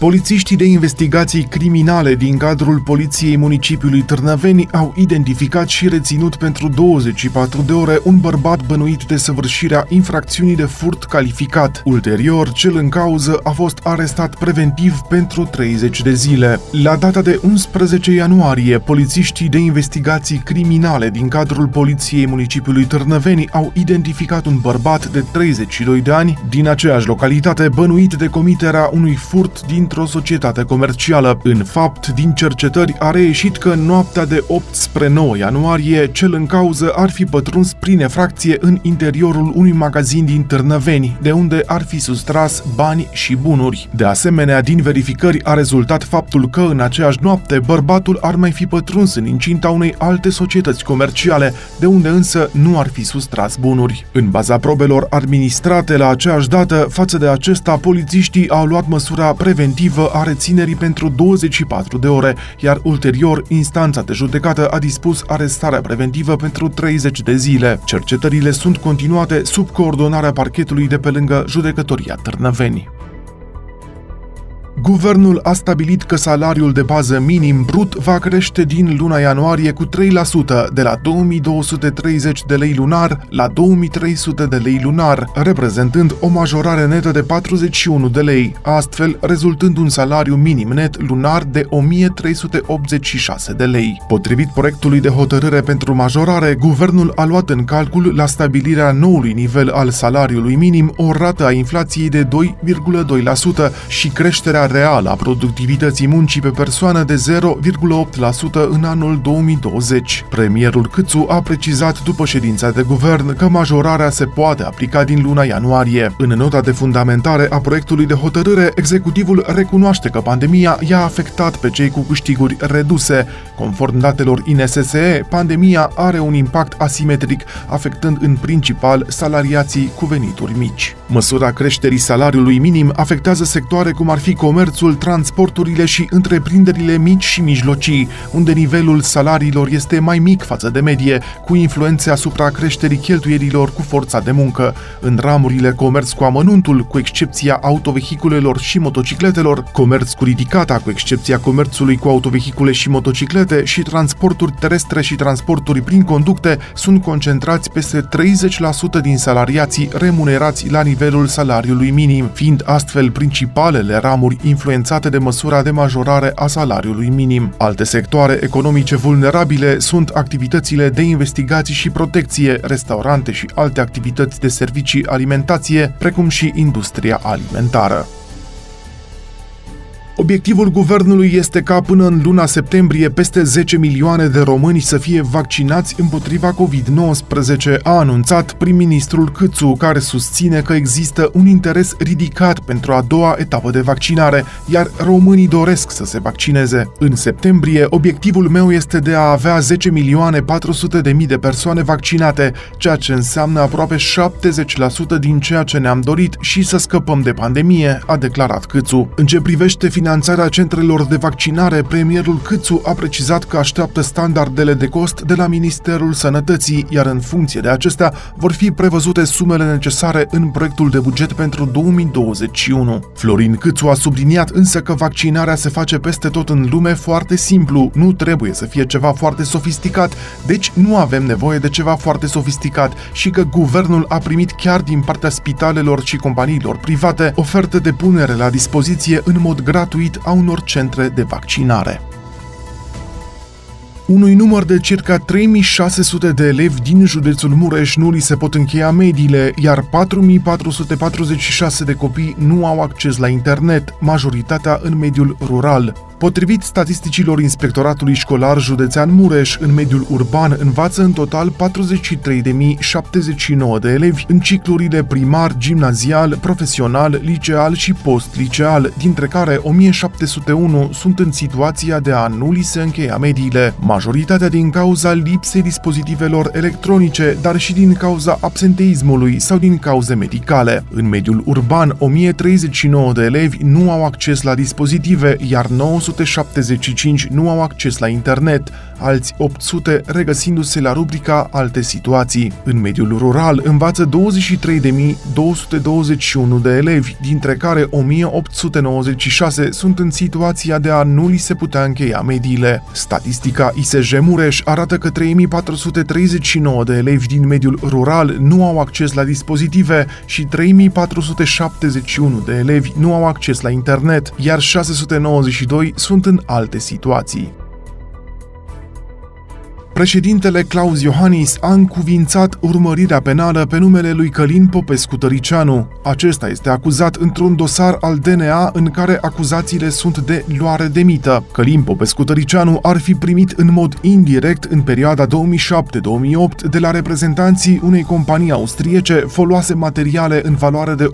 Polițiștii de investigații criminale din cadrul Poliției Municipiului Târnăveni au identificat și reținut pentru 24 de ore un bărbat bănuit de săvârșirea infracțiunii de furt calificat. Ulterior, cel în cauză a fost arestat preventiv pentru 30 de zile. La data de 11 ianuarie, polițiștii de investigații criminale din cadrul Poliției Municipiului Târnăveni au identificat un bărbat de 32 de ani din aceeași localitate bănuit de comiterea unui furt din într-o societate comercială. În fapt, din cercetări a reieșit că în noaptea de 8 spre 9 ianuarie, cel în cauză ar fi pătruns prin efracție în interiorul unui magazin din Târnăveni, de unde ar fi sustras bani și bunuri. De asemenea, din verificări a rezultat faptul că în aceeași noapte bărbatul ar mai fi pătruns în incinta unei alte societăți comerciale, de unde însă nu ar fi sustras bunuri. În baza probelor administrate la aceeași dată, față de acesta, polițiștii au luat măsura preventivă preventivă a reținerii pentru 24 de ore, iar ulterior instanța de judecată a dispus arestarea preventivă pentru 30 de zile. Cercetările sunt continuate sub coordonarea parchetului de pe lângă judecătoria Târnăveni. Guvernul a stabilit că salariul de bază minim brut va crește din luna ianuarie cu 3%, de la 2230 de lei lunar la 2300 de lei lunar, reprezentând o majorare netă de 41 de lei, astfel rezultând un salariu minim net lunar de 1386 de lei. Potrivit proiectului de hotărâre pentru majorare, guvernul a luat în calcul la stabilirea noului nivel al salariului minim o rată a inflației de 2,2% și creșterea reală a productivității muncii pe persoană de 0,8% în anul 2020. Premierul Câțu a precizat după ședința de guvern că majorarea se poate aplica din luna ianuarie. În nota de fundamentare a proiectului de hotărâre, executivul recunoaște că pandemia i-a afectat pe cei cu câștiguri reduse. Conform datelor INSSE, pandemia are un impact asimetric, afectând în principal salariații cu venituri mici. Măsura creșterii salariului minim afectează sectoare cum ar fi comerț comerțul, transporturile și întreprinderile mici și mijlocii, unde nivelul salariilor este mai mic față de medie, cu influențe asupra creșterii cheltuierilor cu forța de muncă. În ramurile comerț cu amănuntul, cu excepția autovehiculelor și motocicletelor, comerț cu ridicata, cu excepția comerțului cu autovehicule și motociclete și transporturi terestre și transporturi prin conducte, sunt concentrați peste 30% din salariații remunerați la nivelul salariului minim, fiind astfel principalele ramuri influențate de măsura de majorare a salariului minim. Alte sectoare economice vulnerabile sunt activitățile de investigații și protecție, restaurante și alte activități de servicii alimentație, precum și industria alimentară. Obiectivul guvernului este ca până în luna septembrie peste 10 milioane de români să fie vaccinați împotriva COVID-19, a anunțat prim-ministrul Câțu, care susține că există un interes ridicat pentru a doua etapă de vaccinare, iar românii doresc să se vaccineze. În septembrie, obiectivul meu este de a avea 10 milioane 400 de mii de persoane vaccinate, ceea ce înseamnă aproape 70% din ceea ce ne-am dorit și să scăpăm de pandemie, a declarat Câțu. În ce privește finanțarea finanțarea centrelor de vaccinare, premierul Câțu a precizat că așteaptă standardele de cost de la Ministerul Sănătății, iar în funcție de acestea vor fi prevăzute sumele necesare în proiectul de buget pentru 2021. Florin Câțu a subliniat însă că vaccinarea se face peste tot în lume foarte simplu, nu trebuie să fie ceva foarte sofisticat, deci nu avem nevoie de ceva foarte sofisticat și că guvernul a primit chiar din partea spitalelor și companiilor private oferte de punere la dispoziție în mod gratuit gratuit a unor centre de vaccinare. Unui număr de circa 3600 de elevi din județul Mureș nu li se pot încheia mediile, iar 4446 de copii nu au acces la internet, majoritatea în mediul rural. Potrivit statisticilor Inspectoratului Școlar Județean Mureș, în mediul urban învață în total 43.079 de elevi în ciclurile primar, gimnazial, profesional, liceal și post-liceal, dintre care 1701 sunt în situația de a nu li se încheia mediile, majoritatea din cauza lipsei dispozitivelor electronice, dar și din cauza absenteismului sau din cauze medicale. În mediul urban, 1039 de elevi nu au acces la dispozitive, iar 900 275 nu au acces la internet. Alți 800 regăsindu-se la rubrica Alte situații. În mediul rural învață 23.221 de elevi, dintre care 1896 sunt în situația de a nu li se putea încheia mediile. Statistica ISJ Mureș arată că 3439 de elevi din mediul rural nu au acces la dispozitive și 3471 de elevi nu au acces la internet, iar 692 sunt în alte situații. Președintele Claus Iohannis a încuvințat urmărirea penală pe numele lui Călin Popescu Tăricianu. Acesta este acuzat într-un dosar al DNA în care acuzațiile sunt de luare de mită. Călin Popescu Tăricianu ar fi primit în mod indirect în perioada 2007-2008 de la reprezentanții unei companii austriece foloase materiale în valoare de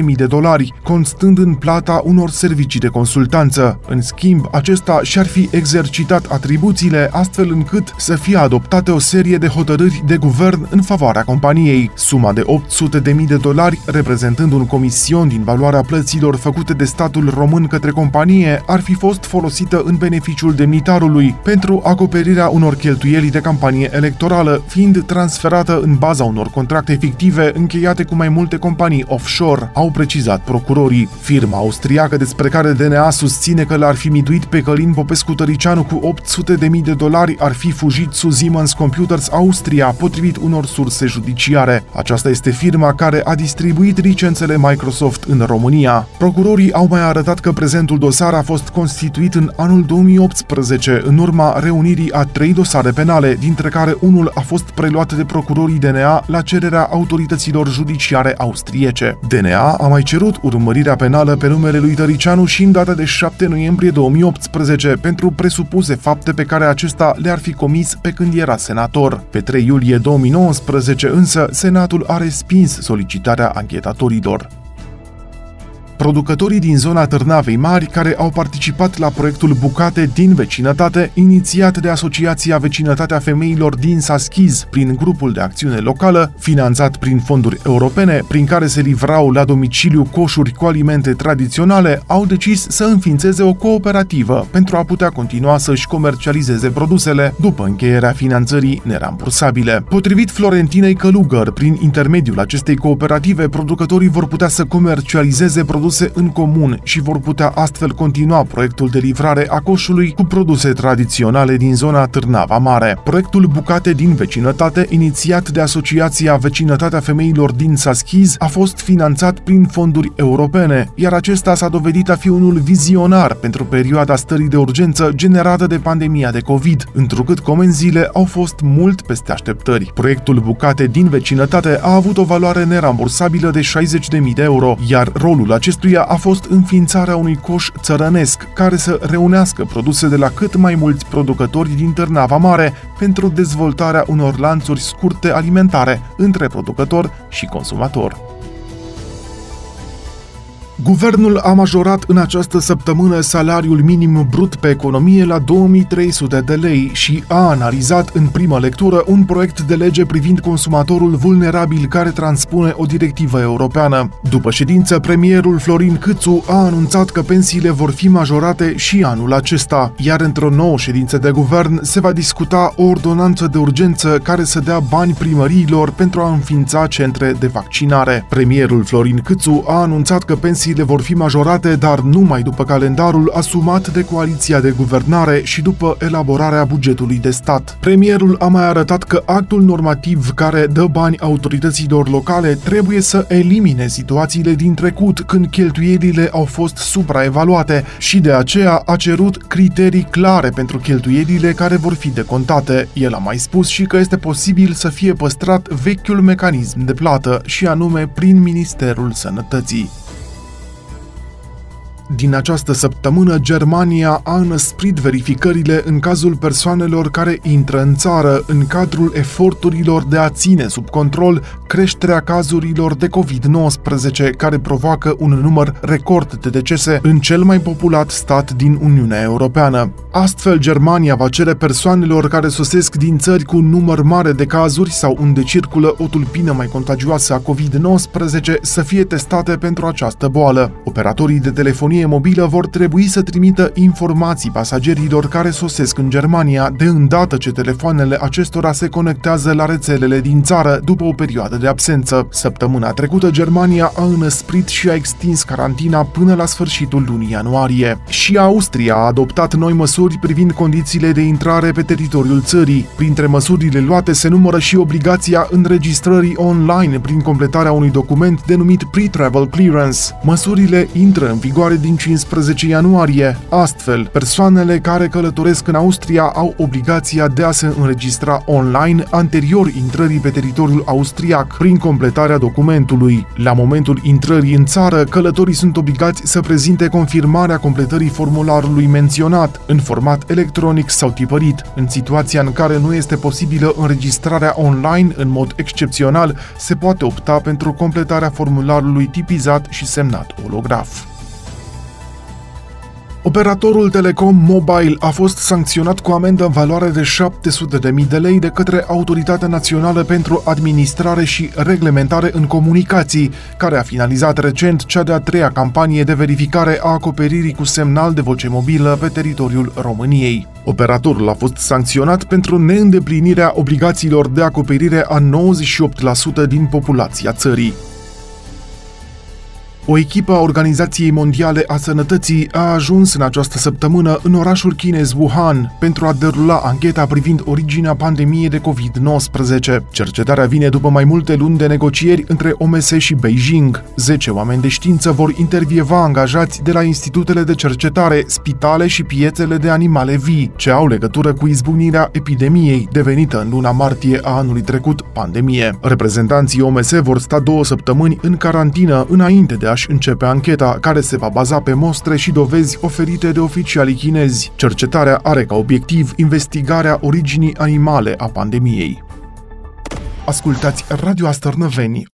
800.000 de dolari, constând în plata unor servicii de consultanță. În schimb, acesta și-ar fi exercitat atribuțiile astfel încât să fie adoptate o serie de hotărâri de guvern în favoarea companiei. Suma de 800 de mii de dolari, reprezentând un comision din valoarea plăților făcute de statul român către companie, ar fi fost folosită în beneficiul demnitarului pentru acoperirea unor cheltuieli de campanie electorală, fiind transferată în baza unor contracte fictive încheiate cu mai multe companii offshore, au precizat procurorii. Firma austriacă despre care DNA susține că l-ar fi miduit pe Călin Popescu Tăricianu cu 800 de mii de dolari ar fi Fujitsu Siemens Computers Austria, potrivit unor surse judiciare. Aceasta este firma care a distribuit licențele Microsoft în România. Procurorii au mai arătat că prezentul dosar a fost constituit în anul 2018, în urma reunirii a trei dosare penale, dintre care unul a fost preluat de procurorii DNA la cererea autorităților judiciare austriece. DNA a mai cerut urmărirea penală pe numele lui Tăricianu și în data de 7 noiembrie 2018 pentru presupuse fapte pe care acesta le-ar fi comis comis pe când era senator. Pe 3 iulie 2019 însă, Senatul a respins solicitarea anchetatorilor. Producătorii din zona Târnavei Mari care au participat la proiectul Bucate din vecinătate, inițiat de Asociația Vecinătatea Femeilor din Saschiz prin grupul de acțiune locală, finanțat prin fonduri europene, prin care se livrau la domiciliu coșuri cu alimente tradiționale, au decis să înființeze o cooperativă pentru a putea continua să-și comercializeze produsele după încheierea finanțării nerambursabile. Potrivit Florentinei Călugăr, prin intermediul acestei cooperative, producătorii vor putea să comercializeze produse produse în comun și vor putea astfel continua proiectul de livrare a coșului cu produse tradiționale din zona Târnava Mare. Proiectul Bucate din vecinătate, inițiat de Asociația Vecinătatea Femeilor din Saschiz, a fost finanțat prin fonduri europene, iar acesta s-a dovedit a fi unul vizionar pentru perioada stării de urgență generată de pandemia de COVID, întrucât comenzile au fost mult peste așteptări. Proiectul Bucate din vecinătate a avut o valoare nerambursabilă de 60.000 de euro, iar rolul acesta acestuia a fost înființarea unui coș țărănesc care să reunească produse de la cât mai mulți producători din Târnava Mare pentru dezvoltarea unor lanțuri scurte alimentare între producător și consumator. Guvernul a majorat în această săptămână salariul minim brut pe economie la 2300 de lei și a analizat în primă lectură un proiect de lege privind consumatorul vulnerabil care transpune o directivă europeană. După ședință, premierul Florin Câțu a anunțat că pensiile vor fi majorate și anul acesta, iar într-o nouă ședință de guvern se va discuta o ordonanță de urgență care să dea bani primăriilor pentru a înființa centre de vaccinare. Premierul Florin Câțu a anunțat că pensiile pensiile vor fi majorate, dar numai după calendarul asumat de coaliția de guvernare și după elaborarea bugetului de stat. Premierul a mai arătat că actul normativ care dă bani autorităților locale trebuie să elimine situațiile din trecut când cheltuielile au fost supraevaluate și de aceea a cerut criterii clare pentru cheltuielile care vor fi decontate. El a mai spus și că este posibil să fie păstrat vechiul mecanism de plată și anume prin Ministerul Sănătății. Din această săptămână, Germania a înăsprit verificările în cazul persoanelor care intră în țară în cadrul eforturilor de a ține sub control creșterea cazurilor de COVID-19 care provoacă un număr record de decese în cel mai populat stat din Uniunea Europeană. Astfel, Germania va cere persoanelor care sosesc din țări cu un număr mare de cazuri sau unde circulă o tulpină mai contagioasă a COVID-19 să fie testate pentru această boală. Operatorii de telefonie telefonie mobilă vor trebui să trimită informații pasagerilor care sosesc în Germania de îndată ce telefoanele acestora se conectează la rețelele din țară după o perioadă de absență. Săptămâna trecută, Germania a înăsprit și a extins carantina până la sfârșitul lunii ianuarie. Și Austria a adoptat noi măsuri privind condițiile de intrare pe teritoriul țării. Printre măsurile luate se numără și obligația înregistrării online prin completarea unui document denumit Pre-Travel Clearance. Măsurile intră în vigoare din 15 ianuarie. Astfel, persoanele care călătoresc în Austria au obligația de a se înregistra online anterior intrării pe teritoriul austriac prin completarea documentului. La momentul intrării în țară, călătorii sunt obligați să prezinte confirmarea completării formularului menționat în format electronic sau tipărit. În situația în care nu este posibilă înregistrarea online în mod excepțional, se poate opta pentru completarea formularului tipizat și semnat holograf. Operatorul Telecom Mobile a fost sancționat cu amendă în valoare de 700.000 de lei de către Autoritatea Națională pentru Administrare și Reglementare în Comunicații, care a finalizat recent cea de-a treia campanie de verificare a acoperirii cu semnal de voce mobilă pe teritoriul României. Operatorul a fost sancționat pentru neîndeplinirea obligațiilor de acoperire a 98% din populația țării. O echipă a Organizației Mondiale a Sănătății a ajuns în această săptămână în orașul chinez Wuhan pentru a derula ancheta privind originea pandemiei de COVID-19. Cercetarea vine după mai multe luni de negocieri între OMS și Beijing. Zece oameni de știință vor intervieva angajați de la institutele de cercetare, spitale și piețele de animale vii, ce au legătură cu izbucnirea epidemiei, devenită în luna martie a anului trecut pandemie. Reprezentanții OMS vor sta două săptămâni în carantină înainte de a își începe ancheta, care se va baza pe mostre și dovezi oferite de oficialii chinezi. Cercetarea are ca obiectiv investigarea originii animale a pandemiei. Ascultați Radio Astărnăveni,